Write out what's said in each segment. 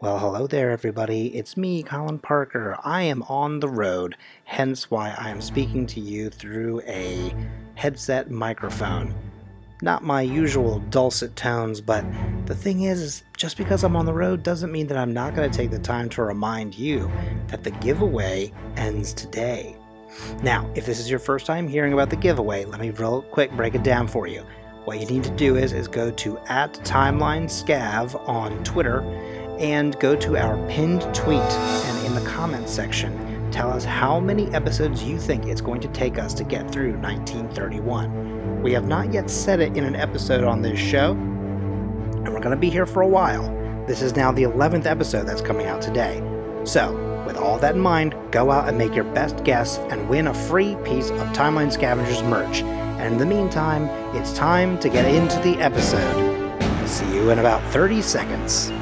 Well, hello there, everybody. It's me, Colin Parker. I am on the road, hence why I am speaking to you through a headset microphone. Not my usual dulcet tones, but the thing is, is just because I'm on the road doesn't mean that I'm not going to take the time to remind you that the giveaway ends today. Now, if this is your first time hearing about the giveaway, let me real quick break it down for you. What you need to do is, is go to at timeline scav on Twitter and go to our pinned tweet and in the comments section tell us how many episodes you think it's going to take us to get through 1931. We have not yet said it in an episode on this show, and we're going to be here for a while. This is now the 11th episode that's coming out today. So, with all that in mind, go out and make your best guess and win a free piece of Timeline Scavengers merch. And in the meantime, it's time to get into the episode. See you in about 30 seconds.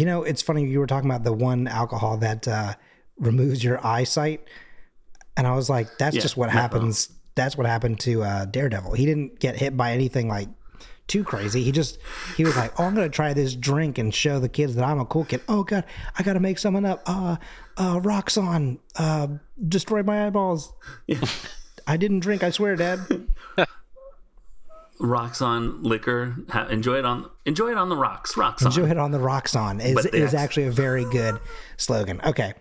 You know, it's funny you were talking about the one alcohol that uh, removes your eyesight, and I was like, that's Yeah, just what not happens. That's what happened to uh, Daredevil. He didn't get hit by anything like too crazy. He just he was like, oh, I'm gonna try this drink and show the kids that I'm a cool kid. Oh God, I gotta make someone up. Uh, uh, rocks on. Uh, destroy my eyeballs. I didn't drink. I swear, Dad. Rocks on liquor. Ha- enjoy it on enjoy it on the rocks. Rocks on. Enjoy it on the rocks on is, But is actually a very good slogan. Okay,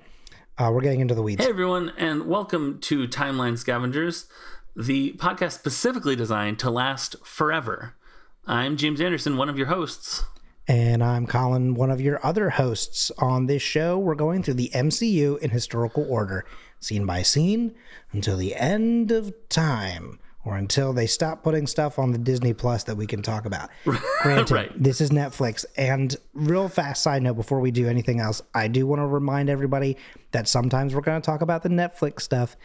uh, we're getting into the weeds. Hey everyone, and welcome to Timeline Scavengers, the podcast specifically designed to last forever. I'm James Anderson, one of your hosts. And I'm Colin, one of your other hosts on this show. We're going through the MCU in historical order, scene by scene, until the end of time, or until they stop putting stuff on the Disney Plus that we can talk about. Granted, Right. this is Netflix. And real fast side note before we do anything else, I do want to remind everybody that sometimes we're going to talk about the Netflix stuff.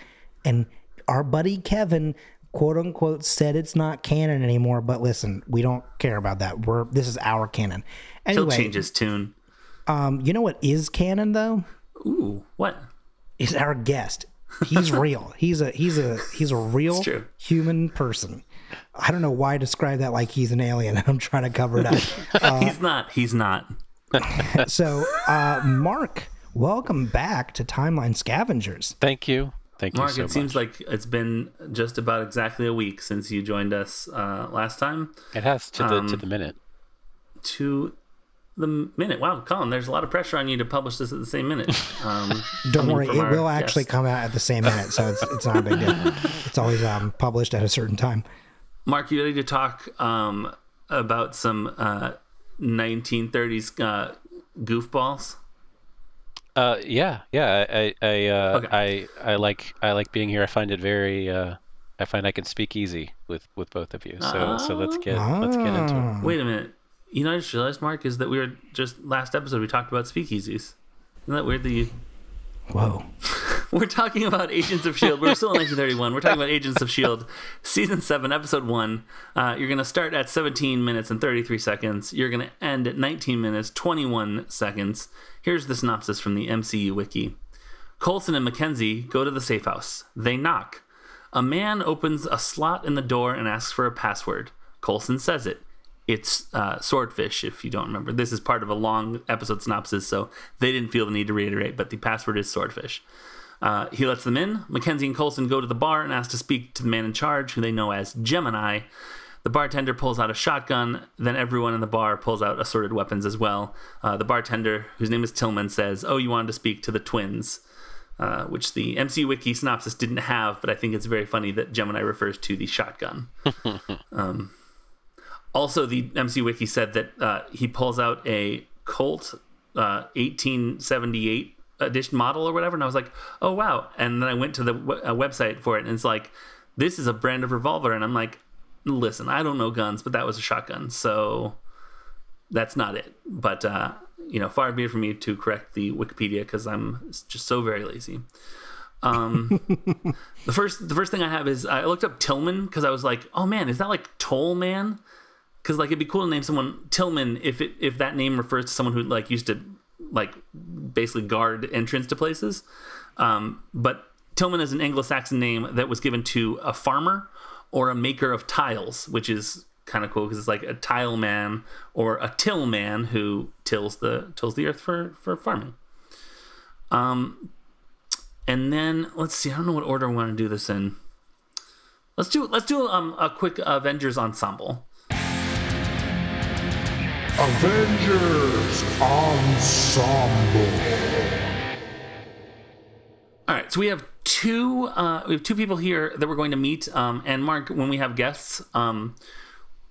And our buddy Kevin, quote unquote, said it's not canon anymore. But listen, we don't care about that. We're this is our canon. He'll Anyway, change his tune. um, you know what is canon though? Ooh, what? Is our guest. He's real. He's a he's a he's a real human person. I don't know why I describe that like he's an alien. I'm trying to cover it up. he's not. He's not. so, uh, Mark, welcome back to Timeline Scavengers. Thank you. Thank Mark, you so it seems like it's been just about exactly a week since you joined us uh, last time. it has to the to um, the minute. To the minute. Wow, Colin, there's a lot of pressure on you to publish this at the same minute. Um, Don't worry, it our will actually come out at the same minute, so it's it's not a big deal. It's always um, published at a certain time. Mark, you ready to talk um, about some uh, 1930s uh, goofballs? Uh, yeah, yeah. I I I, uh, Okay. I I like I like being here. I find it very. Uh, I find I can speak easy with with both of you. So so let's get let's get into Ah. it. Wait a minute. You know, what I just realized, Mark, is that we were just last episode we talked about speakeasies. Isn't that weird that you Whoa. We're talking about Agents of S.H.I.E.L.D. We're still in 1931. We're talking about Agents of S.H.I.E.L.D. Season 7, Episode 1. Uh, you're going to start at 17 minutes and 33 seconds. You're going to end at 19 minutes, 21 seconds. Here's the synopsis from the MCU Wiki Coulson and Mackenzie go to the safe house. They knock. A man opens a slot in the door and asks for a password. Coulson says it. It's uh, swordfish, if you don't remember. This is part of a long episode synopsis, so they didn't feel the need to reiterate, but the password is swordfish. Uh, he lets them in. Mackenzie and Coulson go to the bar and ask to speak to the man in charge, who they know as Gemini. The bartender pulls out a shotgun. Then everyone in the bar pulls out assorted weapons as well. Uh, the bartender, whose name is Tillman, says, "Oh, you wanted to speak to the twins," uh, which the MCU Wiki synopsis didn't have, but I think it's very funny that Gemini refers to the shotgun. um, also, the MC Wiki said that uh, he pulls out a Colt uh, 1878 edition model or whatever, and I was like, "Oh wow!" And then I went to the w- uh, website for it, and it's like, "This is a brand of revolver," and I'm like, "Listen, I don't know guns, but that was a shotgun, so that's not it. But uh, you know, far be it from me to correct the Wikipedia because I'm just so very lazy. Um, the first the first thing I have is I looked up Tillman because I was like, oh man, is that like Toll Man? Because like it'd be cool to name someone Tillman if it if that name refers to someone who like used to like basically guard entrance to places. Um, but Tillman is an Anglo-Saxon name that was given to a farmer or a maker of tiles, which is kind of cool because it's like a tile man or a till man who tills the tills the earth for for farming. Um, and then let's see. I don't know what order I want to do this in. Let's do let's do um, a quick Avengers ensemble. Avengers Ensemble. All right, so we have two uh, we have two people here that we're going to meet. Um, and Mark, when we have guests, um,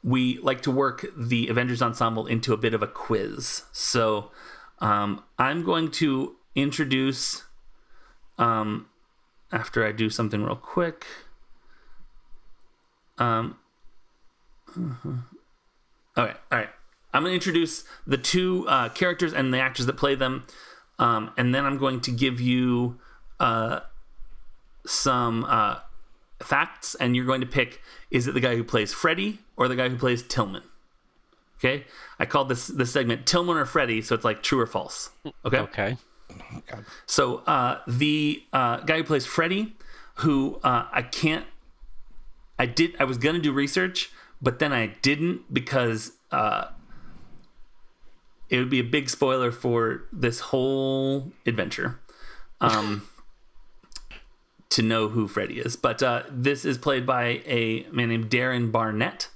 we like to work the Avengers Ensemble into a bit of a quiz. So um, I'm going to introduce um, after I do something real quick. Um, all right, all right. I'm going to introduce the two uh, characters and the actors that play them, um, and then I'm going to give you uh, some uh, facts, and you're going to pick: is it the guy who plays Freddy or the guy who plays Tillman? Okay, I called this this segment Tillman or Freddy, so it's like true or false. Okay. Okay. So uh, the uh, guy who plays Freddy, who uh, I can't, I did, I was gonna do research, but then I didn't because uh, it would be a big spoiler for this whole adventure. Um, to know who Freddy is, but uh, this is played by a man named Darren Barnett.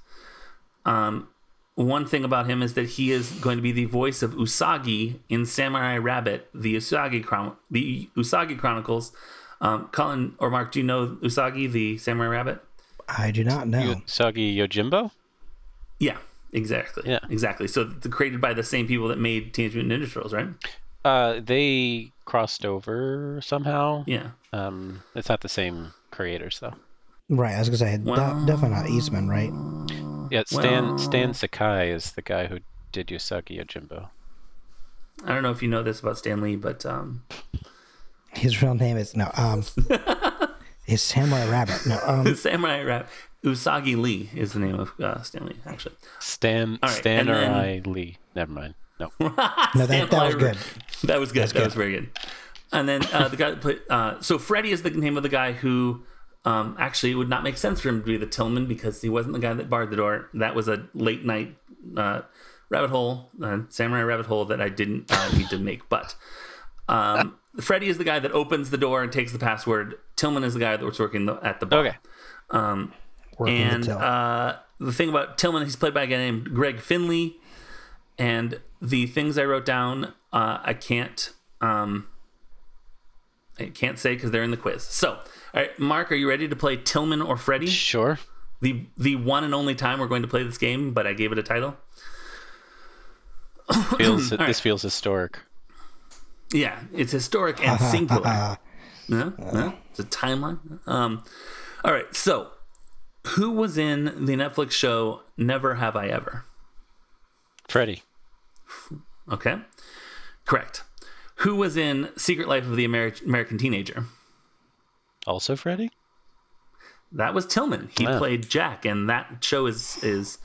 Um, one thing about him is that he is going to be the voice of Usagi in Samurai Rabbit, the Usagi Chron- the Usagi Chronicles. Um, Colin or Mark, do you know Usagi, the Samurai Rabbit? I do not know. Usagi Yojimbo? Yeah, exactly. Yeah. exactly. So th- created by the same people that made Teenage Mutant Ninja Turtles, right? Uh, they crossed over somehow. Yeah. Um, it's not the same creators though. Right, I was gonna say de- Well- definitely not Eastman, right? Yeah, Stan Well- Stan Sakai is the guy who did Usagi Yojimbo. I don't know if you know this about Stan Lee, but um, His real name is no. Um, is Samurai Rabbit? No. Um, Samurai Rabbit Usagi Lee is the name of uh, Stan Lee, actually. Stan All right, Stan or then- I Lee. Never mind. No. no, that, that was good. That was good. that good. was very good. And then uh, the guy that played, uh, so Freddy is the name of the guy who um, actually it would not make sense for him to be the Tillman because he wasn't the guy that barred the door. That was a late night uh, rabbit hole, uh, samurai rabbit hole that I didn't uh, need to make. But um, Freddy is the guy that opens the door and takes the password. Tillman is the guy that was working the, at the bar. Okay. Um, Working and the till. uh, the thing about Tillman, he's played by a guy named Greg Finley. And the things I wrote down, uh, I can't, um, I can't say because they're in the quiz. So, all right, Mark, are you ready to play Tillman or Freddy? Sure. The the one and only time we're going to play this game, but I gave it a title. Feels All right. this feels historic. Yeah, it's historic and singular. no, no, it's a timeline. Um, all right, so who was in the Netflix show Never Have I Ever? Freddy. Okay, correct. Who was in Secret Life of the Ameri- American Teenager? Also Freddy? That was Tillman. He Wow. played Jack, and that show is is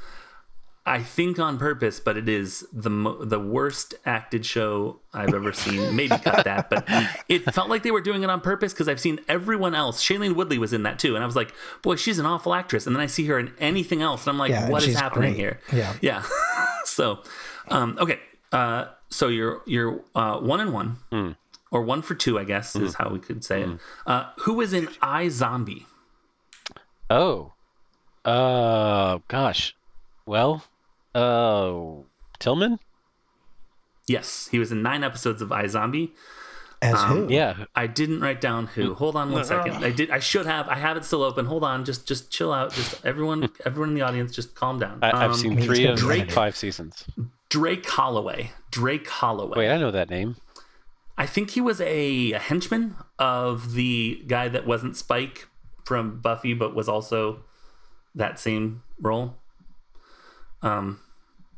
I think on purpose, but it is the mo- the worst acted show I've ever seen. Maybe cut that, but it felt like they were doing it on purpose because I've seen everyone else. Shailene Woodley was in that too, and I was like, boy, she's an awful actress. And then I see her in anything else, and I'm like, Yeah, what is happening great. here? Yeah. yeah. so, um, okay, uh, so you're you're uh, one and one, or one for two, I guess is how we could say it. Uh, who was in iZombie? Oh. Uh gosh. Well, oh Tillman? Yes, he was in nine episodes of iZombie. As um, who? Yeah. I didn't write down who. Hold on one second. I did. I should have. I have it still open. Hold on. Just just chill out. Just everyone everyone in the audience, just calm down. I, I've Um, seen three of gonna be edited. five seasons. Drake Holloway. Drake Holloway. Wait, I know that name. I think he was a, a henchman of the guy that wasn't Spike from Buffy, but was also that same role. Um,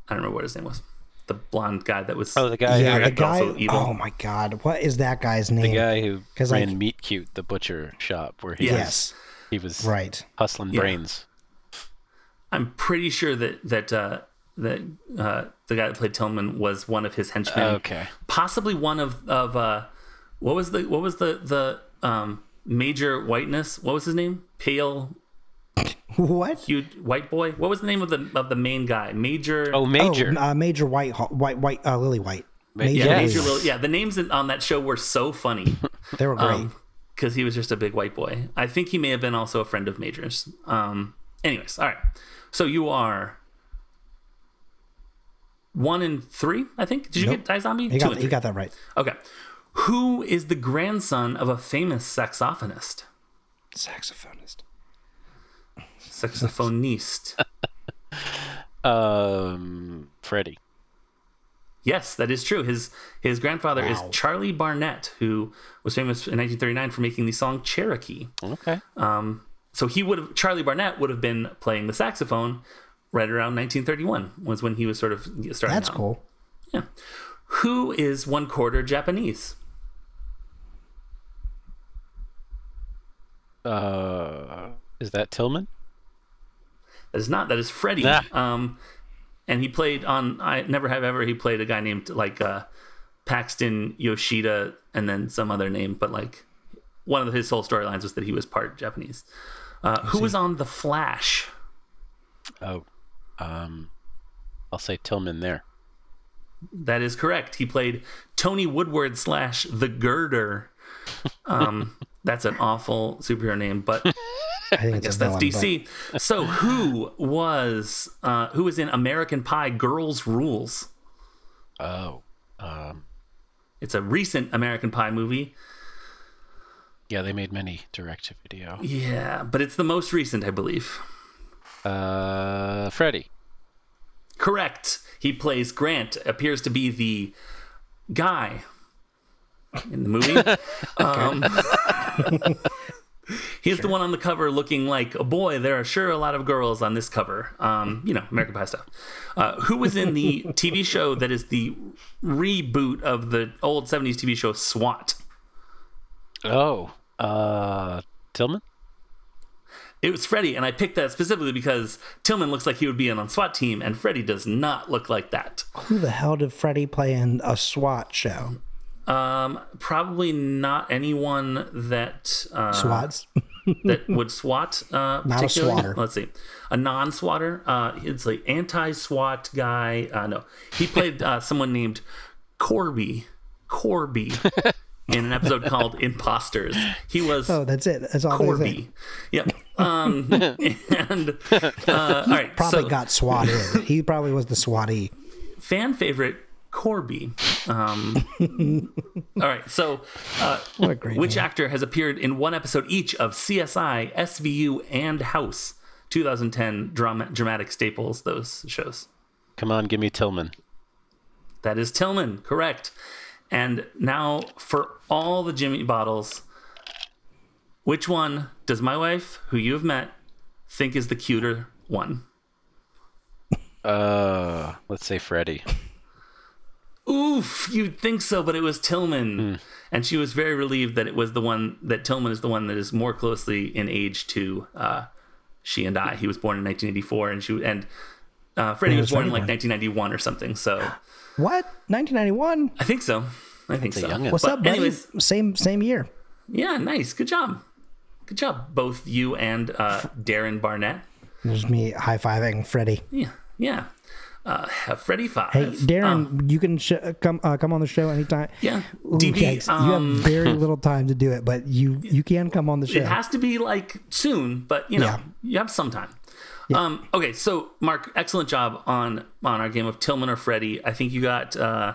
I don't remember what his name was. the blonde guy that was. Oh, the guy, yeah, who, the guy. also evil. Oh my God, what is that guy's name? the guy who 'Cause, ran like- Meat Cute, the butcher shop, where he Yes, was, he was right. hustling Yeah. brains. I'm pretty sure that that uh, that uh, the guy that played Tillman was one of his henchmen. Okay. possibly one of of uh, what was the what was the the um, major whiteness? What was his name? Pale, What? huge white boy. What was the name of the of the main guy? Major. Oh, Major. Oh, uh, Major White, White, White, uh, Lily White. Ma- Major yeah, yes. Lily Major. White. Lil- yeah, the names on that show were so funny. They were great. because he was just a big white boy. I think he may have been also a friend of Major's. Um, anyways, all right. So you are one and three, I think. Did you Nope. get Die Zombie? he got, he got that right. Okay. Who is the grandson of a famous saxophonist? Saxophonist. Saxophoniste. Um, Freddie. yes, that is true. His his grandfather Wow. is Charlie Barnet, who was famous in 1939 for making the song Cherokee. Okay. Um, so he would have Charlie Barnet would have been playing the saxophone right around 1931 was when he was sort of starting. That's out. cool. Yeah. Who is one quarter Japanese? Uh, is that Tillman? That is not. That is Freddie. Ah. Um, and he played on. I never have ever. He played a guy named like uh, Paxton Yoshida, and then some other name. But like one of his whole storylines was that he was part Japanese. Uh, who was on The Flash? Oh, um, I'll say Tillman there. That is correct. He played Tony Woodward slash the Girder. Um, that's an awful superhero name, but I think it's guess a that's villain, but- DC. So who was uh, who was in American Pie? Girls Rules. Oh, um, It's a recent American Pie movie. yeah, they made many direct to video. Yeah, but it's the most recent, I believe. Uh, Freddie. Correct. He plays Grant. Appears to be the guy in the movie. um, he's the one on the cover looking like, oh boy, there are sure a lot of girls on this cover. Um, you know, American Pie stuff. Uh, who was in the TV show that is the reboot of the old 70s TV show SWAT? Oh, uh, Tillman. It was Freddie, and I picked that specifically because Tillman looks like he would be in on SWAT team, and Freddie does not look like that. Who the hell did Freddie play in a SWAT show? Um, probably not anyone that uh, SWATs? that would SWAT. Uh, Not a swatter. Let's see, a non-swatter. Uh, it's like anti-SWAT guy. Uh, no, he played uh, someone named Corby. Corby. In an episode called Imposters, he was oh, that's it. That's all. Corby. Yep. Um, and uh, all right, Probably so got swatted. he probably was the swatty. fan favorite Corby. Um, all right, so uh, What a great which name. actor has appeared in one episode each of CSI, SVU, and House? 2010 drama, dramatic staples. Those shows. Come on, give me Tillman. That is Tillman, correct. And now for all the Jimmy bottles, which one does my wife, who you have met, think is the cuter one? Uh, let's say Freddie. Oof, you'd think so, but it was Tillman. And she was very relieved that it was the one that Tillman is the one that is more closely in age to uh, she and I. He was born in 1984, and she and uh, Freddie Yeah, was born in like 1991 or something. So What? 1991? I think so. I think a so. youngin'. What's But up, buddy? anyways, Same same year. yeah, nice, good job, good job, both you and uh, Darren Barnett. There's me high fiving Freddie. Yeah, yeah. Uh, Freddie Five. Hey, Darren, Um, you can sh- come uh, come on the show anytime. yeah, Ooh, DB. yikes. you um, have very little time to do it, but you you can come on the show. It has to be like soon, but you know, Yeah. you have some time. Um, okay, so Mark, excellent job on on our game of Tillman or Freddie. I think you got uh,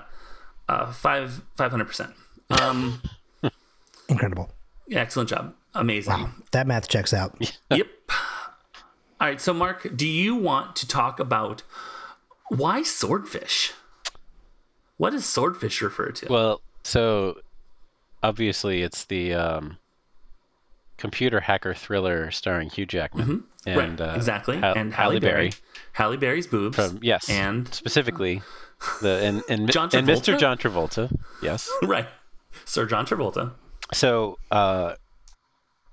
uh, five five hundred percent. Um, Incredible. yeah, excellent job, amazing. That math checks out. Yep. All right, so Mark, do you want to talk about why swordfish? What does swordfish refer to? Well, so obviously it's the um, computer hacker thriller starring Hugh Jackman and right, uh, exactly. Ha- and Halle Halle Berry. Berry. Halle Berry's boobs. From yes, And specifically The and and, John and Mr. John Travolta. Yes. right, Sir John Travolta. So uh,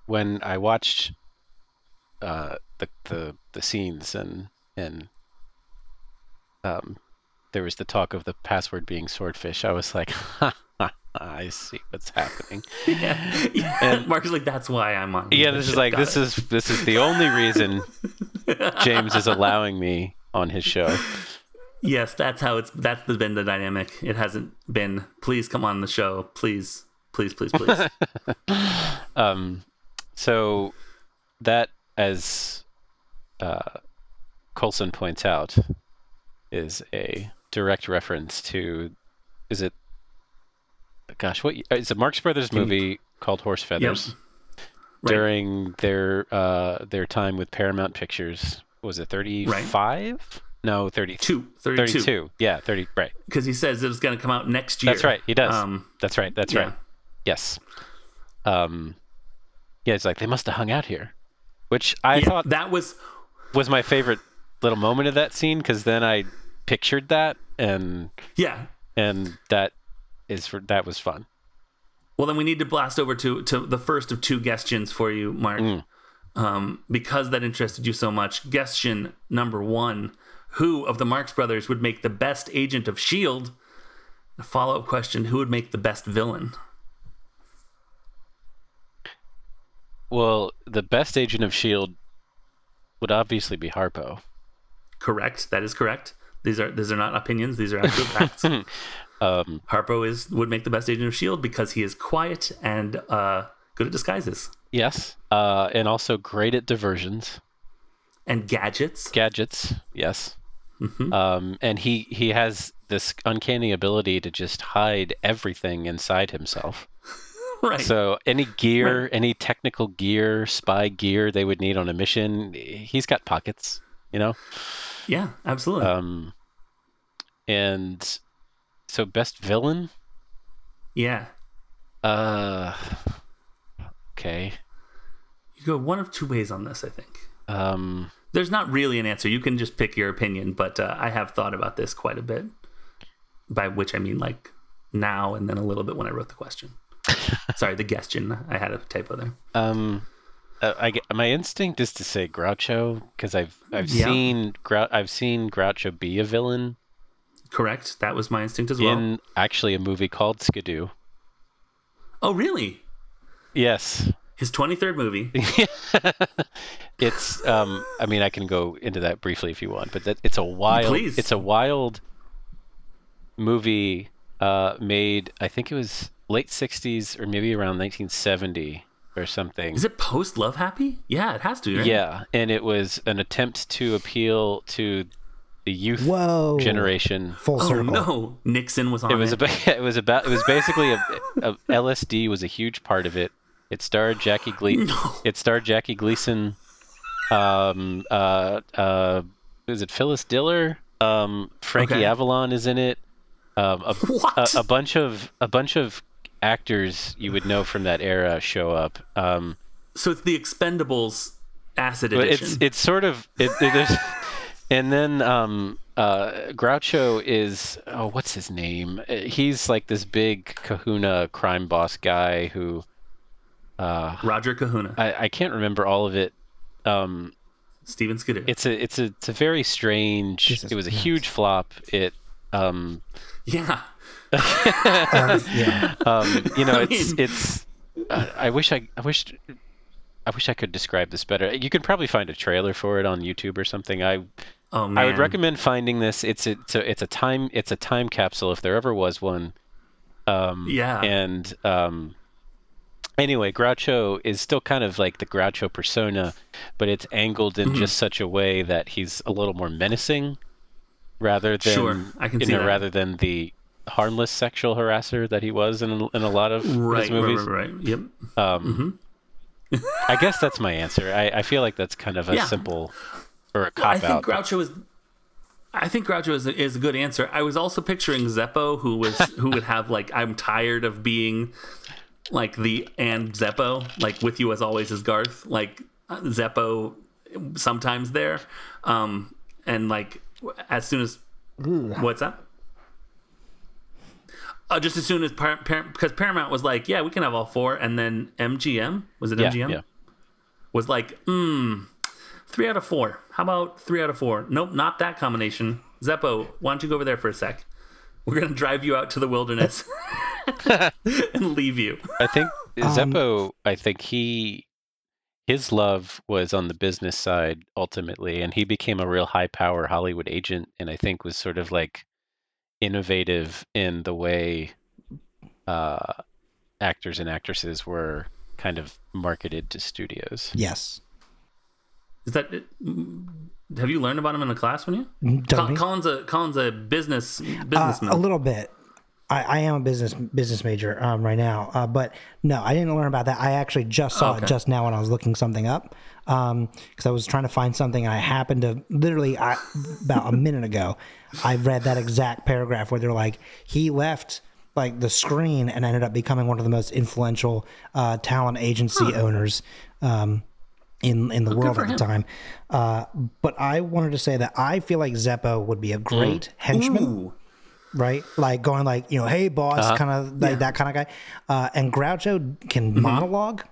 when I watched uh, the the the scenes and and um, there was the talk of the password being swordfish, I was like, I see what's happening. Yeah, yeah. And- Mark is like, that's why I'm on. Yeah, this is like this is this is the only reason James is allowing me on his show. Yes, that's how it's. That's been the dynamic. It hasn't been. Please come on the show. Please, please, please, please. Um, so that, as uh, Coulson points out, is a direct reference to. Is it? Gosh, what? It's a Marx Brothers movie called Horse Feathers. Right. During their uh, their time with Paramount Pictures, was it thirty five? No, 32. 32. 32. Yeah, 30. Right. Because he says it's going to come out next year. That's right. He does. Um, That's right. That's yeah. right. Yes. Um, yeah, it's like they must have hung out here, which I yeah, thought that was was my favorite little moment of that scene because then I pictured that and yeah. and that is for that was fun. Well, then we need to blast over to to the first of two questions for you, Mark. Mm. Um, because that interested you so much. Question number one: Who of the Marx Brothers would make the best agent of Shield? A follow up question: Who would make the best villain? Well, the best agent of Shield would obviously be Harpo. Correct. That is correct. These are these are not opinions. These are actual facts. Um, Harpo is would make the best agent of Shield because he is quiet and uh, good at disguises yes, uh, and also great at diversions, and gadgets. gadgets. Yes, Mhm. um, and he he has this uncanny ability to just hide everything inside himself. right. So any gear, any technical gear, spy gear they would need on a mission, he's got pockets, you know. yeah, absolutely. Um, and so best villain, yeah. uh, okay, You go one of two ways on this. I think. um, There's not really an answer. You can just pick your opinion, but uh, I have thought about this quite a bit. By which I mean like now and then a little bit when I wrote the question. Sorry, the question. I had a typo there. um, uh, I get, my instinct is to say Groucho because I've I've Yeah. seen Grou- I've seen Groucho be a villain Correct. That was my instinct as well. in actually a movie called Skidoo. oh, really? Yes, His 23rd movie. it's um i mean i can go into that briefly if you want but that it's a wild Please. it's a wild movie uh made i think it was late 60s or maybe around 1970 or something Is it post Love Happy? Yeah, it has to. Right? yeah and it was an attempt to appeal to the youth Whoa. generation Full Oh circle. no, Nixon was on it was it. about it was about it was basically a, a lsd was a huge part of it it starred jackie gleason No. it starred Jackie Gleason. Um, uh, uh, is it Phyllis Diller? Um, Frankie Okay. Avalon is in it. Um, a, What? a, a bunch of a bunch of actors you would know from that era show up. Um, So it's the Expendables acid edition. it's it's sort of it, it is, and then um, uh, Groucho is oh what's his name? Uh, He's like this big Kahuna crime boss guy who uh, Roger Kahuna, I, I can't remember all of it. Um, Steven Skidoo. it's a it's a it's a very strange. Jesus, it was a yes. huge flop. It um yeah. Uh, yeah. um you know I it's mean- it's. Uh, I wish I I wish I wish I could describe this better. You can probably find a trailer for it on YouTube or something. I Oh man. I would recommend finding this. It's a, it's a it's a time it's a time capsule if there ever was one. Um, Yeah. And um, anyway, Groucho is still kind of like the Groucho persona, but it's angled in Mm-hmm. just such a way that he's a little more menacing, rather than Sure, I can see know that. rather than the harmless sexual harasser that he was in in a lot of Right, his right, movies. right, right. Yep. Um, I guess that's my answer. I, I feel like that's kind of a Yeah. simple or a I cop think out. but- Groucho is. I think Groucho is a, is a good answer. I was also picturing Zeppo, who was who would have like I'm tired of being like the and Zeppo, like with you as always is Garth, like uh, Zeppo sometimes there, um, and like as soon as what's up? uh, just as soon as Par- Par- because Paramount was like, yeah, we can have all four, and then MGM was it Yeah, MGM yeah. was like, hmm, three out of four. How about three out of four? Nope, not that combination. Zeppo, why don't you go over there for a sec? We're gonna drive you out to the wilderness and leave you. I think Um, Zeppo. I think he his love was on the business side ultimately, and he became a real high power Hollywood agent, and I think was sort of like innovative in the way uh, actors and actresses were kind of marketed to studios. Yes. Is that? Have you learned about him in a class when you? Don't Col- Colin's a Colin's a business Uh, a little bit. I, I am a business business major um, right now, uh, but no, I didn't learn about that. I actually just saw Okay. it just now when I was looking something up because I was trying to find something, and I happened to literally I, about a minute ago, I read that exact paragraph where they're like, he left like the screen and ended up becoming one of the most influential uh, talent agency owners. Um, in in the world for at the him. time, uh, but I wanted to say that I feel like Zeppo would be a great henchman Ooh. Right? Like going like, you know, hey boss, kind of like that kind of guy. Uh, and Groucho can Mm-hmm. monologue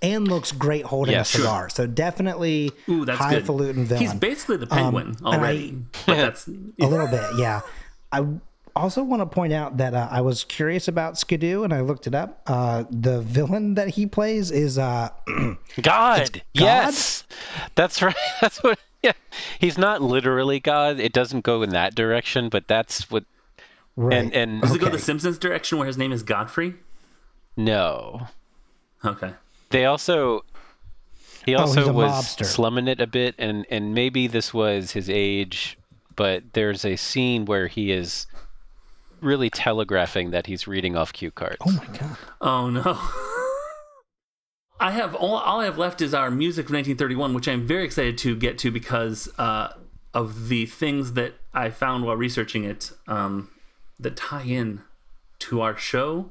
and looks great holding Yeah, a sure. cigar. So definitely Ooh, that's good. highfalutin villain. He's basically the penguin and already. but that's a little bit, yeah. I also want to point out that uh, I was curious about Skidoo and I looked it up. Uh, the villain that he plays is uh, God, yes, that's right. That's what. Yeah, he's not literally God. It doesn't go in that direction, but that's what. Right. And and does it go the Simpsons direction where his name is Godfrey? no, Okay. they also. He Oh, also a was mobster. slumming it a bit, and and maybe this was his age, but there's a scene where he is really telegraphing that he's reading off cue cards. oh my god. Oh no. I have all, all I have left is our music of 1931, which I'm very excited to get to because uh, of the things that I found while researching it um, that tie in to our show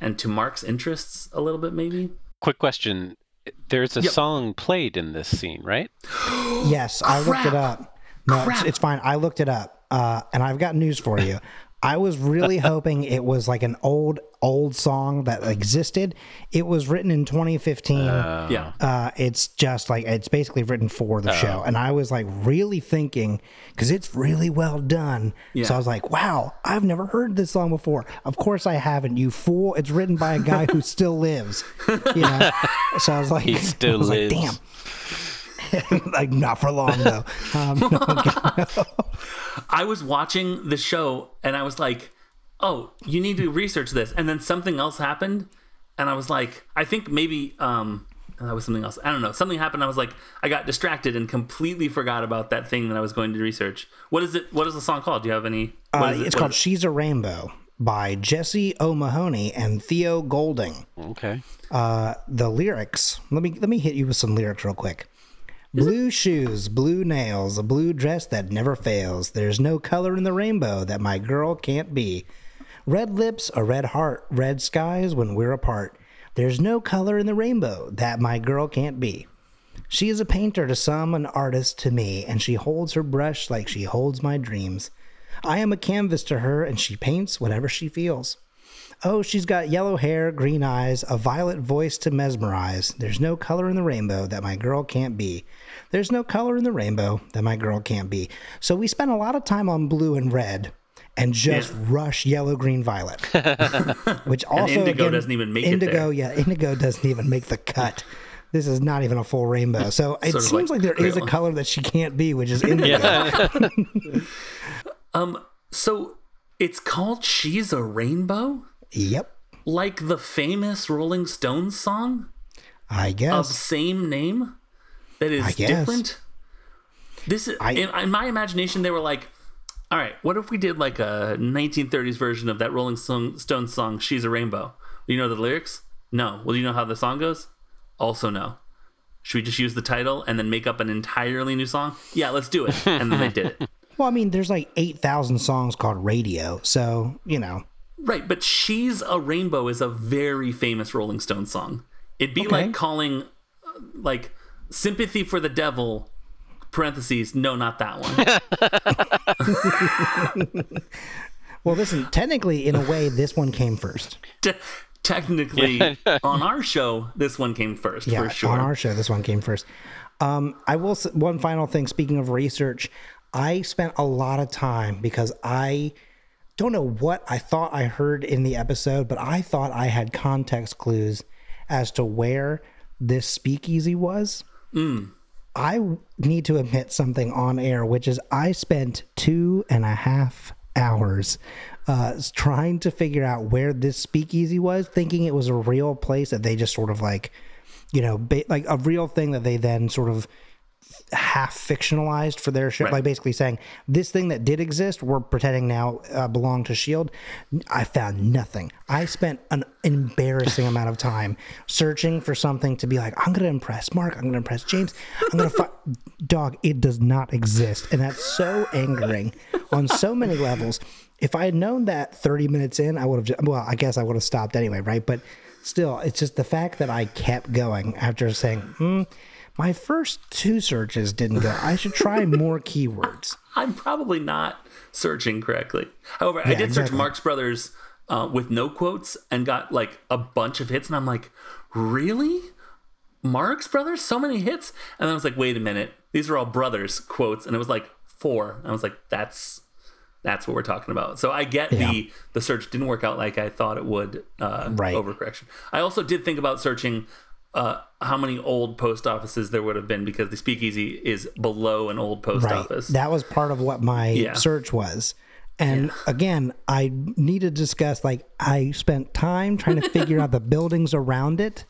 and to Mark's interests a little bit, maybe. Quick question: There's a Yep. song played in this scene, right? Yes, I looked it up. No, it's, it's fine. I looked it up, uh, and I've got news for you. I was really hoping it was like an old, old song that existed. It was written in 2015. Yeah. uh, it's just like it's basically written for the show, and I was like really thinking because it's really well done. Yeah. So I was like, "Wow, I've never heard this song before." Of course, I haven't. You fool! It's written by a guy who still lives. You know. So I was like, He still I was lives. like, "Damn." like not for long though. Um, I was watching the show and I was like, "Oh, you need to research this." And then something else happened, and I was like, "I think maybe um, that was something else. I don't know. Something happened. I was like, I got distracted and completely forgot about that thing that I was going to research. What is it? What is the song called? Do you have any? what uh, is it- it's what called is it? "She's a Rainbow" by Jesse O'Mahony and Theo Golding. Okay. Uh, the lyrics. Let me let me hit you with some lyrics real quick. Blue shoes, blue nails, a blue dress that never fails. There's no color in the rainbow that my girl can't be. Red lips, a red heart, red skies when we're apart. There's no color in the rainbow that my girl can't be. She is a painter to some, an artist to me, and she holds her brush like she holds my dreams. I am a canvas to her, and she paints whatever she feels. Oh, she's got yellow hair, green eyes, a violet voice to mesmerize. There's no color in the rainbow that my girl can't be. There's no color in the rainbow that my girl can't be. So we spent a lot of time on blue and red and just rush yellow, green, violet. Which also indigo again, doesn't even make it indigo, yeah, indigo doesn't even make the cut. This is not even a full rainbow. So it Sort of seems like like, there is a color that she can't be, which is indigo. Um. So it's called "She's a Rainbow," Yep. like the famous Rolling Stones song I guess. of same name that is different. This is I- in, in my imagination. They were like, "All right, what if we did like a 1930s version of that Rolling Stone- Stones song, She's a Rainbow?" You know the lyrics? No. Well, you know how the song goes? Also, no. Should we just use the title and then make up an entirely new song? Yeah, let's do it. And then they did it. Well, I mean, there's like 8,000 songs called radio. So, you know. Right, but She's a Rainbow is a very famous Rolling Stone song. It'd be Okay. like calling uh, like Sympathy for the Devil parentheses no not that one. Well, listen, technically, in a way, this one came first. Te- technically, on our show, this one came first Yeah, for sure. on our show, this one came first. Um, I will. s- One final thing. Speaking of research, I spent a lot of time because I don't know what I thought I heard in the episode, but I thought I had context clues as to where this speakeasy was. I need to admit something on air, which is I spent two and a half hours uh, trying to figure out where this speakeasy was, thinking it was a real place that they just sort of like, you know, ba- like a real thing that they then sort of half fictionalized for their show, Right. like basically saying this thing that did exist, we're pretending now uh, belonged to Shield. I found nothing. I spent an embarrassing amount of time searching for something to be like, I'm going to impress Mark. I'm going to impress James. I'm going to find dog. It does not exist, and that's so angering on so many levels. If I had known that 30 minutes in, I would have. Well, I guess I would have stopped anyway, right? But still, it's just the fact that I kept going after saying, hmm, my first two searches didn't go. I should try more keywords. I'm probably not searching correctly. However, I Yeah, did search exactly. Marx Brothers uh, with no quotes and got like a bunch of hits, and I'm like, really? Marx Brothers, so many hits, and I was like, wait a minute, these are all brothers quotes, and it was like four. And I was like, that's that's what we're talking about. So I get the the search didn't work out like I thought it would. Uh, Right. Overcorrection. I also did think about searching. Uh, how many old post offices there would have been because the speakeasy is below an old post Right. office. That was part of what my Yeah. search was. And again, I need to discuss like I spent time trying to figure out the buildings around it,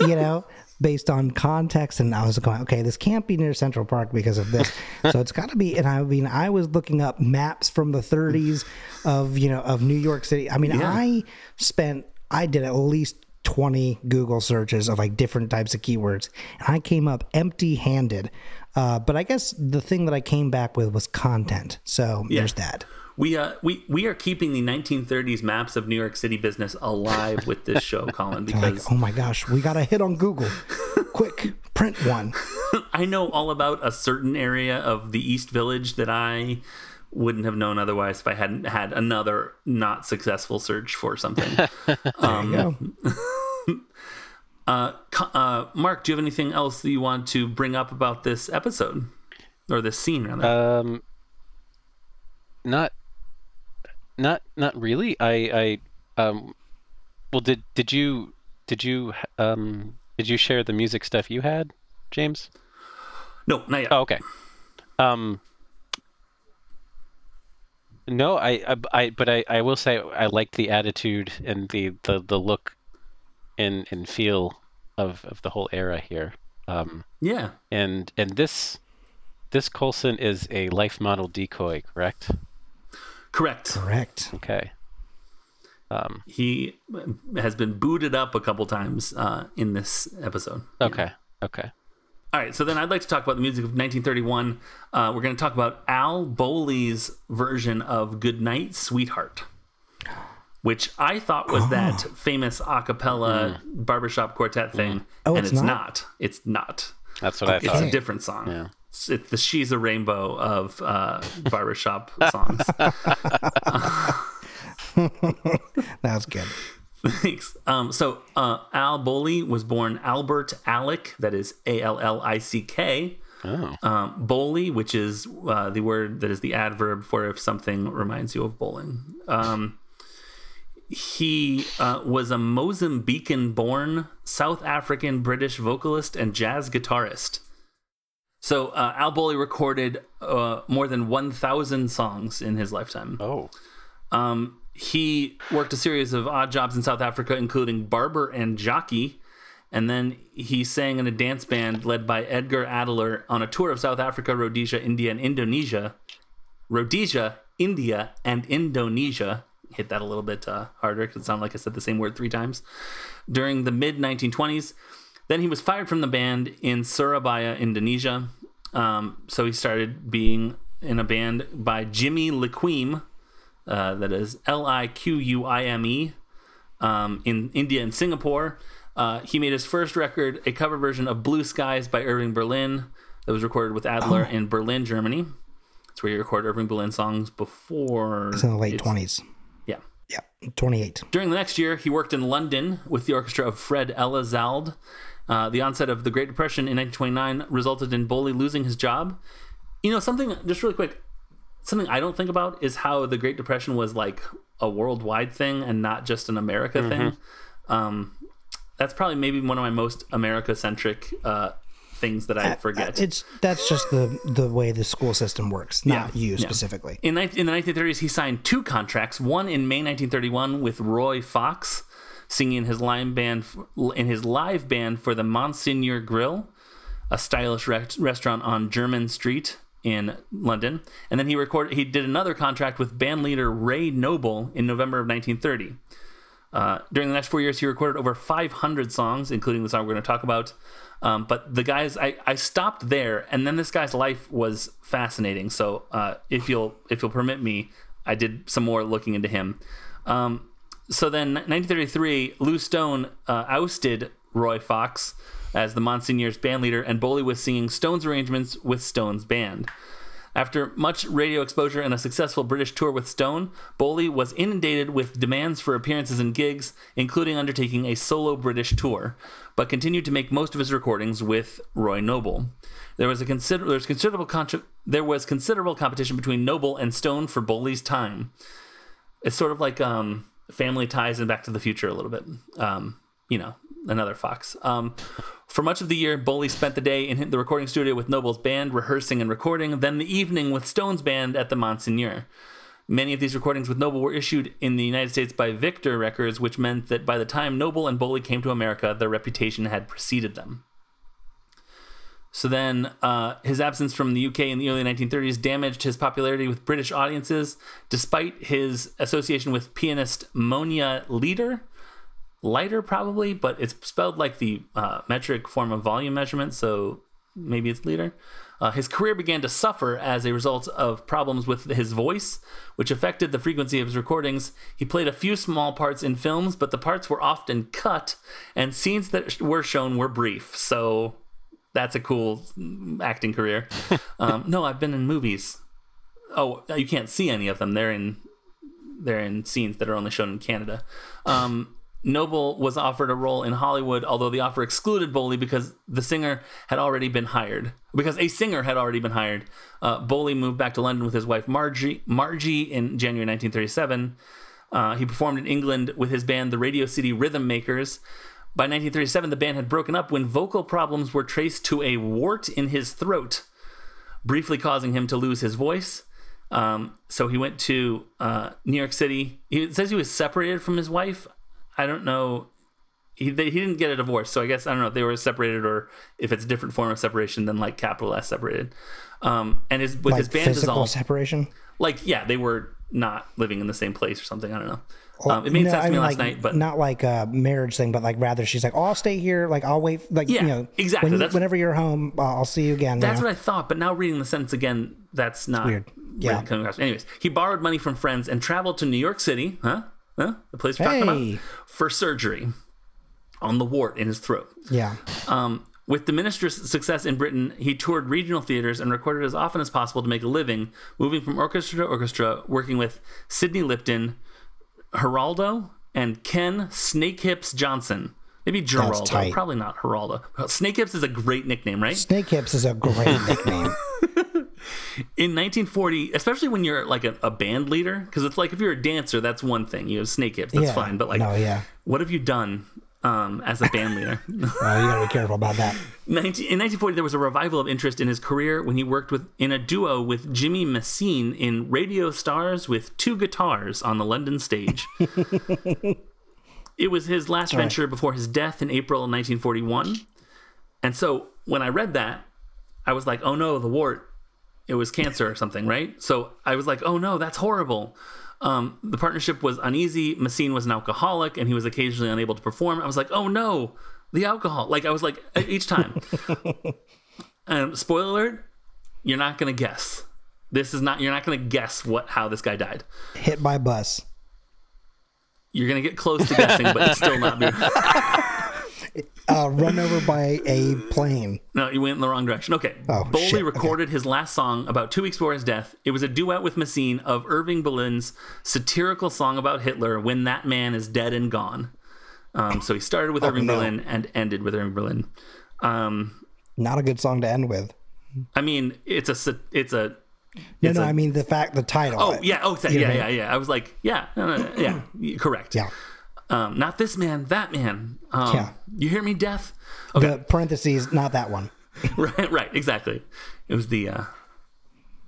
you know, based on context. And I was going, okay, this can't be near Central Park because of this. so it's got to be. And I mean, I was looking up maps from the 30s of, you know, of New York City. I mean, I spent, I did at least 20 Google searches of like different types of keywords, and I came up empty handed. Uh, but I guess the thing that I came back with was content. So there's that. We uh we we are keeping the 1930s maps of New York City business alive with this show, Colin, Like, because oh my gosh, we got a hit on Google. Quick, print one. I know all about a certain area of the East Village that I wouldn't have known otherwise if I hadn't had another not successful search for something. Go. uh, uh, Mark, do you have anything else that you want to bring up about this episode or this scene? Rather, Um, not, not, not really. I, I, um, well, did did you did you um did you share the music stuff you had, James? no, not yet. Oh, okay. Um, no, I, I, I, but I, I will say I like the attitude and the, the, the look and, and feel of, of the whole era here. Um, Yeah, and, and this, this Coulson is a life model decoy, correct? correct. Correct. Okay. Um, He has been booted up a couple times uh, in this episode. okay. Okay. All right, so then I'd like to talk about the music of 1931. Uh, we're going to talk about Al Bowlly's version of "Goodnight, Sweetheart," which I thought was that famous a cappella barbershop quartet thing, Oh, and it's it's not? not. It's not. That's what I It's thought. It's a different song. Yeah. It's, it's the "She's a Rainbow" of uh, barbershop songs. That was good. Thanks. Um, so uh, Al Bowlly was born Albert Allick, that is A L L I C K. Oh. Um, Bowlly, which is uh, the word that is the adverb for if something reminds you of bowling. Um, he uh, was a Mozambican born South African British vocalist and jazz guitarist. So uh, Al Bowlly recorded uh, more than 1,000 songs in his lifetime. Oh. Um, he worked a series of odd jobs in South Africa, including barber and jockey. And then he sang in a dance band led by Edgar Adeler on a tour of South Africa, Rhodesia, India, and Indonesia. Rhodesia, India, and Indonesia. Hit that a little bit uh, harder because it sounded like I said the same word three times. During the mid 1920s. Then he was fired from the band in Surabaya, Indonesia. Um, so he started being in a band by Jimmy Liquime, uh, that is L I Q U I M E, um, in India and Singapore. Uh, he made his first record, a cover version of Blue Skies by Irving Berlin, that was recorded with Adeler in Berlin, Germany. It's where he recorded Irving Berlin songs before. It's in the late it's- twenties. Yeah. Yeah, twenty eight. During the next year, he worked in London with the orchestra of Fred Elizalde. Uh, the onset of the Great Depression in 1929 resulted in Bowlly losing his job. You know, something just really quick, something I don't think about is how the Great Depression was like a worldwide thing and not just an America thing. Um, that's probably maybe one of my most America centric uh, things that I forget. It's that's just the the way the school system works, not Yeah, you yeah. specifically. In, in the 1930s, he signed two contracts. One in May 1931 with Roy Fox, singing in his live band in his live band for the Monseigneur Grill, a stylish re- restaurant on Jermyn Street in London. And then he recorded. He did another contract with band leader Ray Noble in November of 1930. Uh, during the next four years, he recorded over 500 songs, including the song we're going to talk about. Um, but the guys, I, I stopped there, and then this guy's life was fascinating. So uh, if you'll if you'll permit me, I did some more looking into him. Um, so then, 1933, Lew Stone uh, ousted Roy Fox as the Monseigneur's band leader, and Bowlly was singing Stone's arrangements with Stone's band. After much radio exposure and a successful British tour with Stone, Bowlly was inundated with demands for appearances and gigs, including undertaking a solo British tour, but continued to make most of his recordings with Roy Noble. There was a consider- there was considerable contra- there was considerable competition between Noble and Stone for Bowlly's time. It's sort of like um, Family Ties and Back to the Future a little bit. Um, you know, another Fox. Um, for much of the year, Bowlly spent the day in the recording studio with Noble's band, rehearsing and recording, then the evening with Stone's band at the Monseigneur. Many of these recordings with Noble were issued in the United States by Victor Records, which meant that by the time Noble and Bowlly came to America, their reputation had preceded them. So then, uh, his absence from the UK in the early 1930s damaged his popularity with British audiences, despite his association with pianist Monia Liter. Lighter, probably, but it's spelled like the uh, metric form of volume measurement, so maybe it's Liter. Uh, his career began to suffer as a result of problems with his voice, which affected the frequency of his recordings. He played a few small parts in films, but the parts were often cut, and scenes that were shown were brief. So that's a cool acting career. um, no, I've been in movies. Oh, you can't see any of them. They're in they're in scenes that are only shown in Canada. Um, Noble was offered a role in Hollywood, although the offer excluded Bowlly because the singer had already been hired. Because a singer had already been hired. Uh, Bowlly moved back to London with his wife Margie, Margie in January 1937. Uh, he performed in England with his band, the Radio City Rhythm Makers. By 1937, the band had broken up when vocal problems were traced to a wart in his throat, briefly causing him to lose his voice. Um, so he went to uh, New York City. He says he was separated from his wife. I don't know. He they, he didn't get a divorce, so I guess I don't know if they were separated or if it's a different form of separation than like capital S separated. Um, and his with Like his band physical dissolved, separation. like yeah, they were not living in the same place or something. I don't know. Um, it made No, sense I to me mean, last like, night, but not like a marriage thing, but like rather she's like, "Oh, I'll stay here. Like I'll wait. Like Yeah, you know, exactly, When you- whenever you're home, uh, I'll see you again. you That's know? what I thought, but now reading the sentence again, that's not weird. Yeah. coming across. Anyways, he borrowed money from friends and traveled to New York City, huh? Huh? The place we're talking about for surgery on the wart in his throat. yeah. Um, with the minister's success in Britain, he toured regional theaters and recorded as often as possible to make a living, moving from orchestra to orchestra, working with Sidney Lipton, Geraldo, and Ken Snake Hips Johnson. Maybe Geraldo, probably not Geraldo. Snake Hips is a great nickname, right? Snake hips is a great nickname. in 1940, especially when you're like a, a band leader, because it's like if you're a dancer, that's one thing. You have snake hips, that's Yeah. fine. But like, No, yeah. what have you done um, as a band leader? Oh, you gotta be careful about that. 19, in 1940, there was a revival of interest in his career when he worked with in a duo with Jimmy Mesene in Radio Stars with two guitars on the London stage. it was his last venture before his death in April 1941. And so when I read that, I was like, oh no, the wart. It was cancer or something, right? So I was like, oh no, that's horrible. Um, the partnership was uneasy. Mesene was an alcoholic and he was occasionally unable to perform. I was like, oh no, the alcohol. Like I was like, each time. um, spoiler alert, you're not going to guess. This is not, you're not going to guess what, how this guy died. Hit by bus. You're going to get close to guessing, but it's still not. uh, run over by a plane. No, you went in the wrong direction. Okay. Oh, Bowlly shit. Okay. recorded his last song about two weeks before his death. It was a duet with Mesene of Irving Berlin's satirical song about Hitler, When That Man Is Dead and Gone. Um, so he started with Irving Oh, no. Berlin and ended with Irving Berlin. Um, Not a good song to end with. I mean, it's a it's a No, It's no, a- I mean the fact, the title. oh yeah oh know yeah yeah yeah. I was like yeah no, no, yeah correct Yeah. Um, not this man that man um, Yeah. you hear me death okay The parentheses, not that one. right right exactly it was the uh,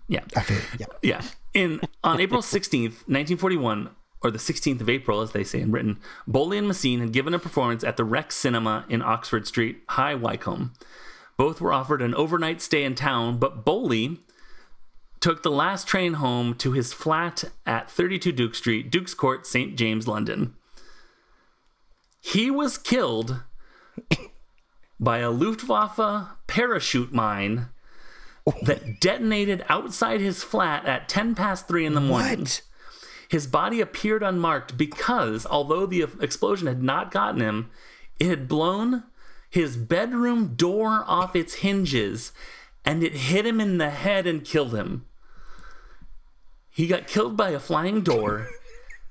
yeah I feel, yeah. Yeah. In on April 16th, 1941, or the 16th of April, as they say in Britain, Bowlly and Mesene had given a performance at the Rex Cinema in Oxford Street, High Wycombe. Both were offered an overnight stay in town, but Bowlly took the last train home to his flat at 32 Duke Street, Duke's Court, St. James, London. He was killed by a Luftwaffe parachute mine that detonated outside his flat at 10 past 3 in the morning. What? His body appeared unmarked because, although the explosion had not gotten him, it had blown his bedroom door off its hinges and it hit him in the head and killed him. He got killed by a flying door.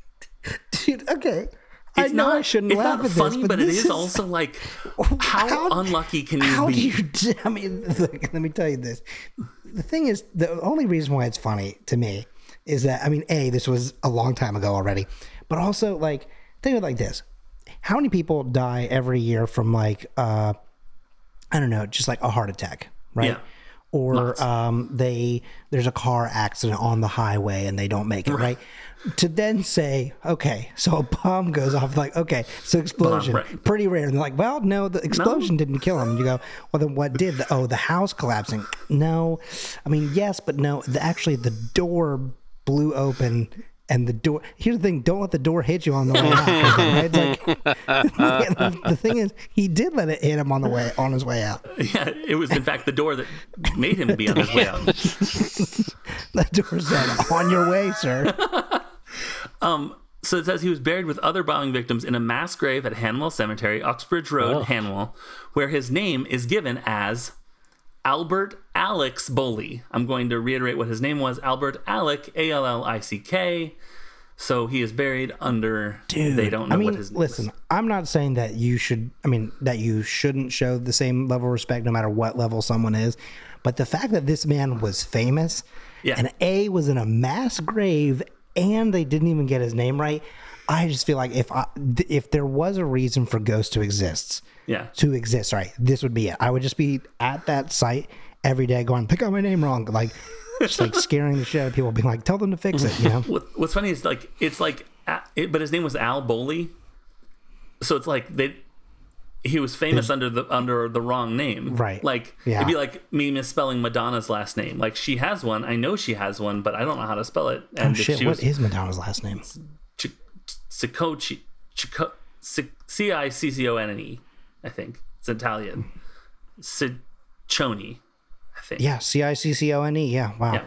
Dude, okay. I It's know not, I shouldn't it's laugh not at funny, this, but, it this is, also like, how, how- unlucky can you How be? do you? I mean, look, let me tell you this. The thing is, the only reason why it's funny to me is that I mean, a this was a long time ago already, but also like think of it like this: How many people die every year from like uh, I don't know, just like a heart attack, right? Yeah. Or um, they there's a car accident on the highway and they don't make it right. To then say, okay, so a bomb goes off, like, okay, so explosion, right. pretty rare. And they're like, well, no, the explosion didn't kill him. And you go, well, then what did? The, oh, the house collapsing. No, I mean, yes, but no. The, actually, the door blew open. And the door. Here's the thing: don't let the door hit you on the way out. right? Like, the thing is, he did let it hit him on the way on his way out. Yeah, it was in fact the door that made him be on his way out. The door said, "On your way, sir." um. So it says he was buried with other bombing victims in a mass grave at Hanwell Cemetery, Uxbridge Road, Oh. Hanwell, where his name is given as Albert Alex Bowlly. I'm going to reiterate what his name was Albert Alec, A L L I C K. So he is buried under. Dude, they don't know I mean, what his name listen, is. I'm not saying that you should. I mean, that you shouldn't show the same level of respect no matter what level someone is. But the fact that this man was famous, Yeah. and A was in a mass grave, and they didn't even get his name right. I just feel like if I, if there was a reason for ghosts to exist, Yeah. to exist, right, this would be it. I would just be at that site every day, going, "They got my name wrong," like just like scaring the shit out of people, being like, "Tell them to fix it," you know. What's funny is like it's like, uh, it, but his name was Al Bowlly, so it's like they. He was famous under the under the wrong name, Right. Like Yeah. it'd be like me misspelling Madonna's last name. Like she has one, I know she has one, but I don't know how to spell it. And Oh shit! she What was is Madonna's last name? Ch- Ciccoci, Cicco- Cic- C I C C O N N E, I think it's Italian. Ciccioni, I think. Yeah, C I C C O N E. Yeah, wow. Yeah.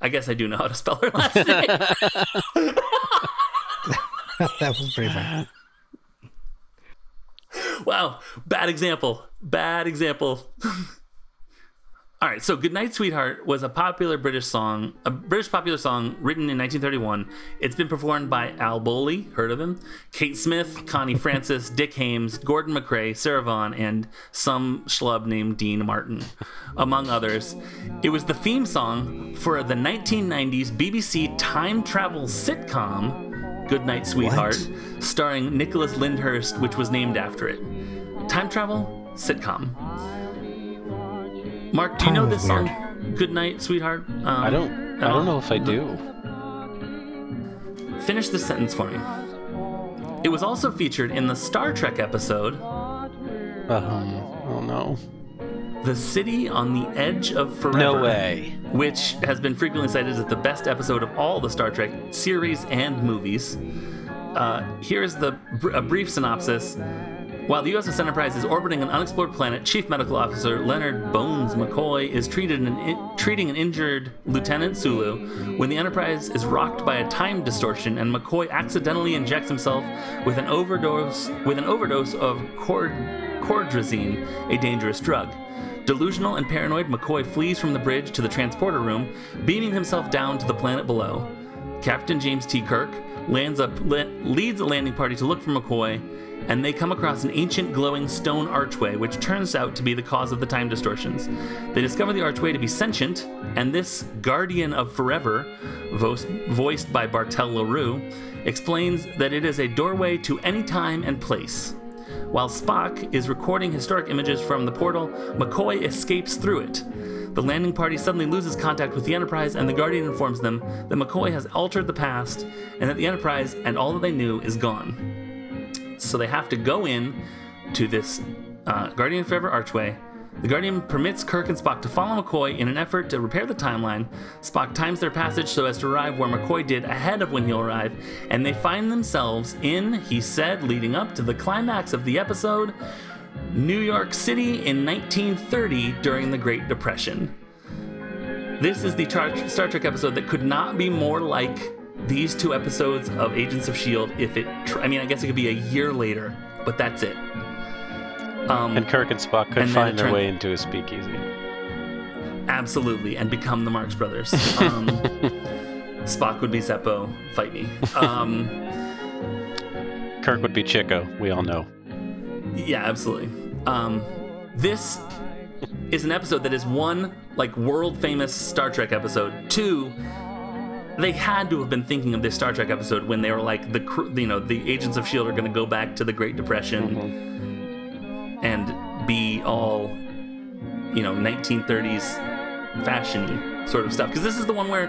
I guess I do know how to spell her last name. that was pretty funny. Wow, bad example. Bad example. All right, so "Goodnight, Sweetheart" was a popular British song, a British popular song written in 1931. It's been performed by Al Bowlly, heard of him, Kate Smith, Connie Francis, Dick Haymes, Gordon MacRae, Sarah Vaughan, and some schlub named Dean Martin, among others. It was the theme song for the 1990s BBC time travel sitcom "Goodnight, Sweetheart," starring Nicholas Lyndhurst, which was named after it. Time travel sitcom. Mark, do you know this is song? Good night, sweetheart. Um, I don't. I don't know if I do. Finish the sentence for me. It was also featured in the Star Trek episode Um. Oh no. "The City on the Edge of Forever." No way. Which has been frequently cited as the best episode of all the Star Trek series and movies. Uh, here's the br- a brief synopsis. While the USS Enterprise is orbiting an unexplored planet, Chief Medical Officer Leonard Bones McCoy is an in, treating an injured Lieutenant Sulu when the Enterprise is rocked by a time distortion and McCoy accidentally injects himself with an overdose with an overdose of cord, cordrazine, a dangerous drug. Delusional and paranoid, McCoy flees from the bridge to the transporter room, beaming himself down to the planet below. Captain James T. Kirk lands up, le- leads a landing party to look for McCoy, and they come across an ancient glowing stone archway, which turns out to be the cause of the time distortions. They discover the archway to be sentient, and this Guardian of Forever, vo- voiced by Bartell LaRue, explains that it is a doorway to any time and place. While Spock is recording historic images from the portal, McCoy escapes through it. The landing party suddenly loses contact with the Enterprise, and the Guardian informs them that McCoy has altered the past and that the Enterprise and all that they knew is gone. So they have to go in to this uh, Guardian Forever archway. The Guardian permits Kirk and Spock to follow McCoy in an effort to repair the timeline. Spock times their passage so as to arrive where McCoy did ahead of when he'll arrive, and they find themselves in, he said, leading up to the climax of the episode, New York City in 1930 during the Great Depression. This is the Star Trek episode that could not be more like these two episodes of Agents of S.H.I.E.L.D. if it, tr- I mean, I guess it could be a year later, but that's it. Um, And Kirk and Spock could And find their turned- way into a speakeasy. absolutely, and become the Marx Brothers. Um, Spock would be Zeppo, fight me. Um, Kirk would be Chico, we all know. Yeah, absolutely. Um, this is an episode that is one like world famous Star Trek episode. Two, they had to have been thinking of this Star Trek episode when they were like the you know the agents of Shield are going to go back to the Great Depression and be all you know 1930s fashiony sort of stuff. Because this is the one where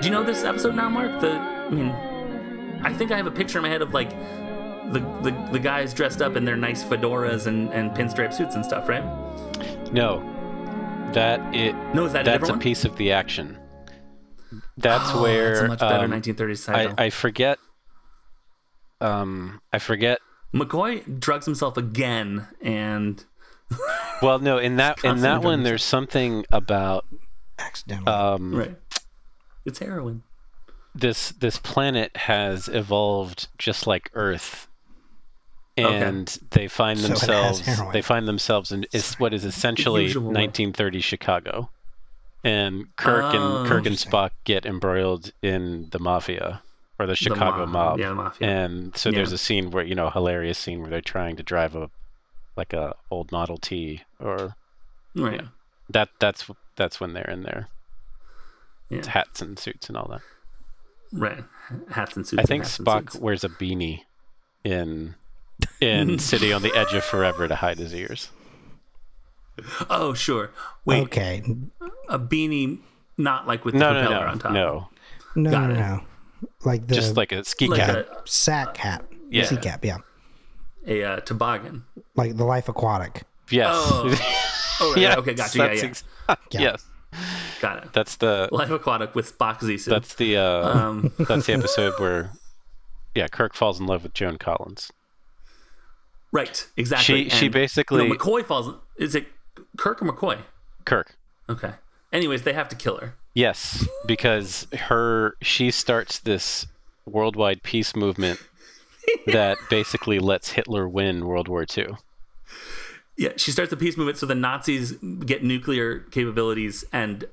do you know this episode now, Mark? The I mean, I think I have a picture in my head of like the, the, the guys dressed up in their nice fedoras and, and pinstripe suits and stuff, right? No, that it. No, is that that's different a piece of the action. That's Oh, where that's a much better um, 1930s I, title. I forget. Um, I forget. McCoy drugs himself again, and Well, no, in that in that one, drugging there's something about Accidentally. um, right, it's heroin. this this planet has evolved just like Earth, Okay. and they find So themselves heroin. they find themselves in is what is essentially 1930 Chicago, and Kirk Oh. and Kirk and Spock get embroiled in the mafia or the Chicago mob, mob, yeah, the mafia. and so there's a scene where you know hilarious scene where they're trying to drive a like a old Model T or Right. that that's that's when they're in their Yeah. hats and suits and all that. Right. Hats and suits. I think Spock suits. wears a beanie in in City on the Edge of Forever to hide his ears. Oh, sure. Wait, okay. a beanie, not like with the No, no, propeller no, on top. no, No, Got no, it. no. Like the just like a ski Like cap. a, sack hat. Yeah. ski cap, yeah. a uh, toboggan. Like the life aquatic. yes, Oh, right, yes, okay, gotcha. Yeah, yeah. ex- Yeah. yes, Got it. that's the Life Aquatic with Spock Zissou. that's the uh, um, that's the episode where yeah Kirk falls in love with Joan Collins. Right, exactly. She she And- basically No, McCoy falls. Is it Kirk or McCoy? Kirk. Okay. Anyways, they have to kill her. Yes, because her she starts this worldwide peace movement that basically lets Hitler win World War II. Yeah, she starts the peace movement so the Nazis get nuclear capabilities and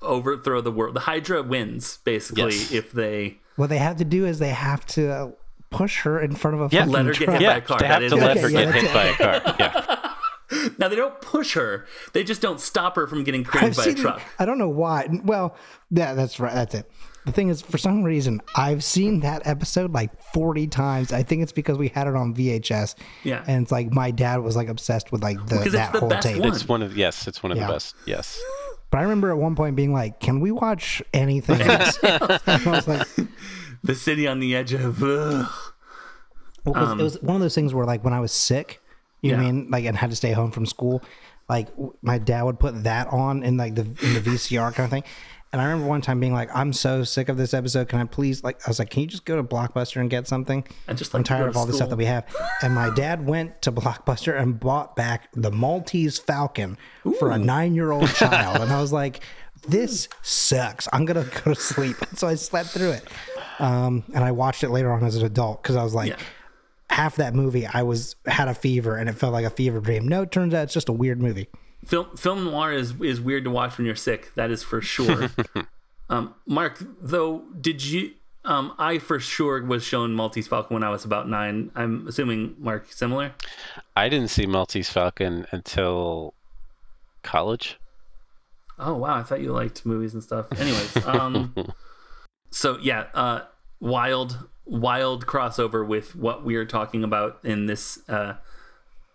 overthrow the world. The Hydra wins basically Yes. if they What they have to do is they have to uh, push her in front of a Yeah. fucking Let her get truck. hit by a car. they That have is to let Okay, her yeah, get hit by a car. Yeah. Now they don't push her; they just don't stop her from getting I've creamed by a seen it- truck. I don't know why. Well, yeah, that's right. That's it. The thing is, for some reason, I've seen that episode like 40 times. I think it's because we had it on VHS. Yeah. And it's like my dad was like obsessed with like the, that the whole best tape. one. It's one of yes, it's one of Yeah. the best. Yes. But I remember at one point being like, "Can we watch anything?" else?" I was like, The city on the edge of. Ugh. well, 'cause it was one of those things where like when I was sick, you know what I Um, Yeah. mean, like and had to stay home from school, like w- my dad would put that on in like the in the VCR kind of thing. And I remember one time being like, I'm so sick of this episode. Can I please, like, I was like, can you just go to Blockbuster and get something? I just I'm like go tired of all the stuff that we have. And my dad went to Blockbuster and bought back the Maltese Falcon for a nine year old child. and I was like, this sucks. I'm going to go to sleep. So I slept through it. Um, and I watched it later on as an adult because I was like, Yeah. half that movie I was had a fever and it felt like a fever dream. No, it turns out it's just a weird movie. Film film noir is is weird to watch when you're sick. That is for sure. um, Mark, though, did you? Um, I for sure was shown Maltese Falcon when I was about nine. I'm assuming Mark similar. I didn't see Maltese Falcon until college. Oh wow, I thought you liked movies and stuff. Anyways, um, so yeah, uh, wild, wild crossover with what we are talking about in this uh,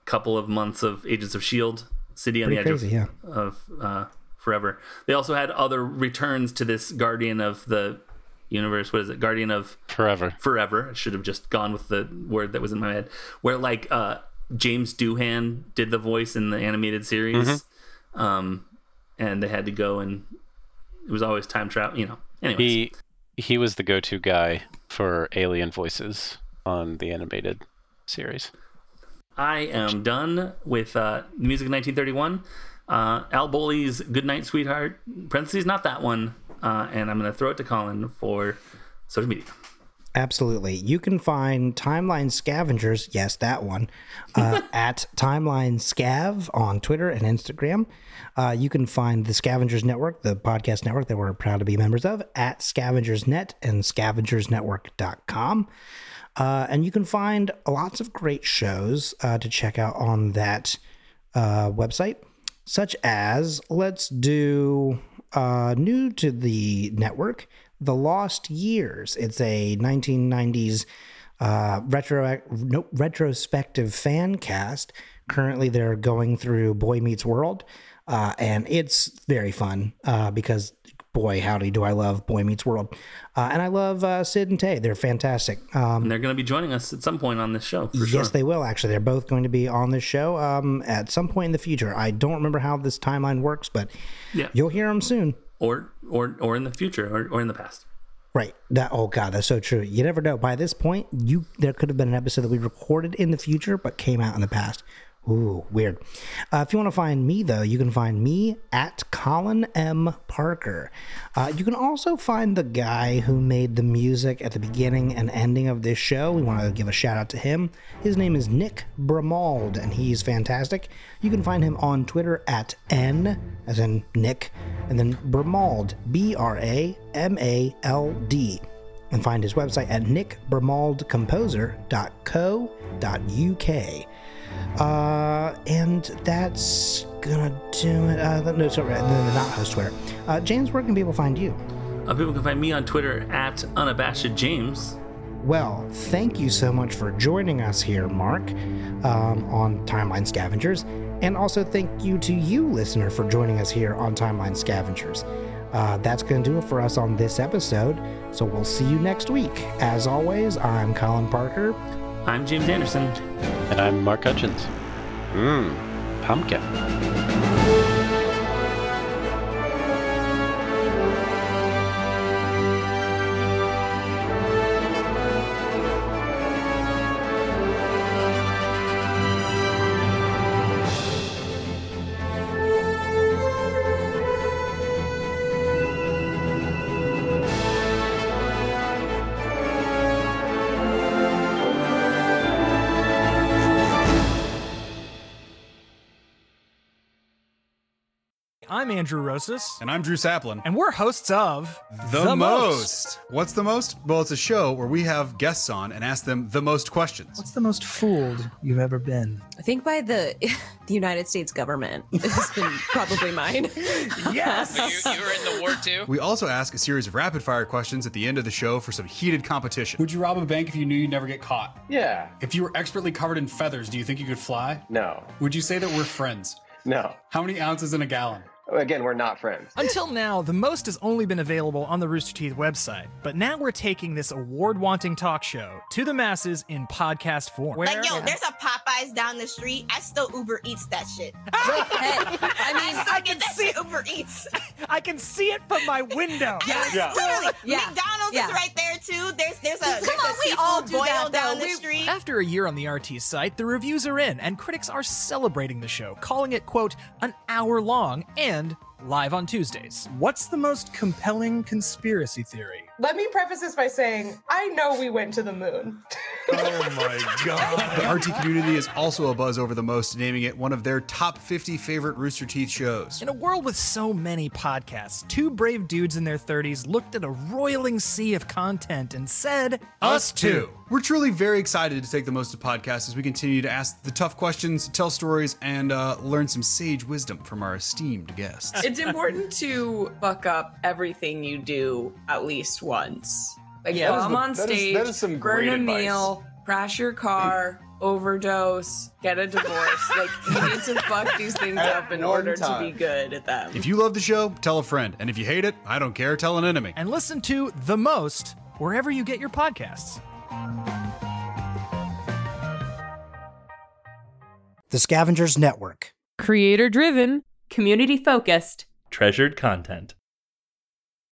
couple of months of Agents of Shield, City on Pretty the Edge crazy, yeah. of, of uh, Forever. They also had other returns to this Guardian of the Universe. What is it? Guardian of Forever. Forever. I should have just gone with the word that was in my head. Where like uh, James Doohan did the voice in the animated series, um, and they had to go and it was always time travel. You know. Anyways, He he was the go-to guy for alien voices on the animated series. I am done with uh, music of 1931. Uh, Al Bowlly's "Goodnight, Sweetheart." Parentheses, not that one. Uh, and I'm going to throw it to Colin for social media. Absolutely. You can find Timeline Scavengers, yes, that one, uh, at Timeline Scav on Twitter and Instagram. Uh, you can find the Scavengers Network, the podcast network that we're proud to be members of, at scavengersnet and scavengersnetwork.com. Uh, and you can find lots of great shows uh, to check out on that uh, website, such as let's do uh, new to the network, The Lost Years. It's a 1990s uh, retro no, retrospective fan cast. Currently, they're going through Boy Meets World, uh, and it's very fun uh, because boy, howdy, do I love Boy Meets World, uh, and I love uh, Sid and Tay. They're fantastic. Um, And they're going to be joining us at some point on this show. For sure. Yes, they will. Actually, they're both going to be on this show um, at some point in the future. I don't remember how this timeline works, but Yeah. you'll hear them soon. Or or or in the future or, or in the past. Right. That. Oh God, that's so true. You never know. By this point, you there could have been an episode that we recorded in the future but came out in the past. Ooh, weird. Uh, if you want to find me, though, you can find me at Colin M. Parker. Uh, you can also find the guy who made the music at the beginning and ending of this show. We want to give a shout out to him. His name is Nick Bramald, and he's fantastic. You can find him on Twitter at N, as in Nick, and then Bramald, B R A M A L D and find his website at nickbramaldcomposer.co.uk. Uh, and that's gonna do it. Uh, no, sorry, no, not host Twitter. Uh, James, where can people find you? Uh, people can find me on Twitter at unabashed James. Well, thank you so much for joining us here, Mark, um, on Timeline Scavengers. And also thank you to you, listener, for joining us here on Timeline Scavengers. Uh, that's going to do it for us on this episode. So we'll see you next week. As always, I'm Colin Parker. I'm James Anderson. And I'm Mark Hutchins. Mmm, pumpkin. Andrew Rosas, And I'm Drew Saplin. and we're hosts of The, most. What's the most? Well, it's a show where we have guests on and ask them the most questions. What's the most fooled you've ever been? I think by the the United States government This has been probably mine. Yes. you, you were in the war too? We also ask a series of rapid fire questions at the end of the show for some heated competition. Would you rob a bank if you knew you'd never get caught? Yeah. If you were expertly covered in feathers, do you think you could fly? No. Would you say that we're friends? No. How many ounces in a gallon? Again, we're not friends. Until now, the most has only been available on the Rooster Teeth website, but now we're taking this award-wanting talk show to the masses in podcast form. Like, yo, there's a Popeyes down the street. I still Uber Eats that shit. Hey, I mean, I still I get can that see- shit Uber Eats. I can see it from my window. Yes, Yeah. literally. Yeah. McDonald's Yeah. is right there too. There's there's a Come there's on, a we all seafood do boil that, down though. the street. After a year on the RT site, the reviews are in, and critics are celebrating the show, calling it, quote, an hour long and live on Tuesdays. What's the most compelling conspiracy theory? Let me preface this by saying I know we went to the moon. Oh my god. The RT community is also a buzz over the most, naming it one of their top 50 favorite Rooster Teeth shows. In a world with so many podcasts, two brave dudes in their 30s looked at a roiling sea of content and said, Us too. We're truly very excited to take the most of podcasts as we continue to ask the tough questions, tell stories, and uh, learn some sage wisdom from our esteemed guests. It's important to fuck up everything you do at least once. Like Yeah, that is bomb the- on that is- stage, that is some burn great a advice. meal, crash your car, overdose, get a divorce. like you need to fuck these things At up in one order to time. be good at them. If you love the show, tell a friend. And if you hate it, I don't care, tell an enemy. and listen to The Most wherever you get your podcasts. The Scavengers Network. Creator driven, community focused. Treasured content.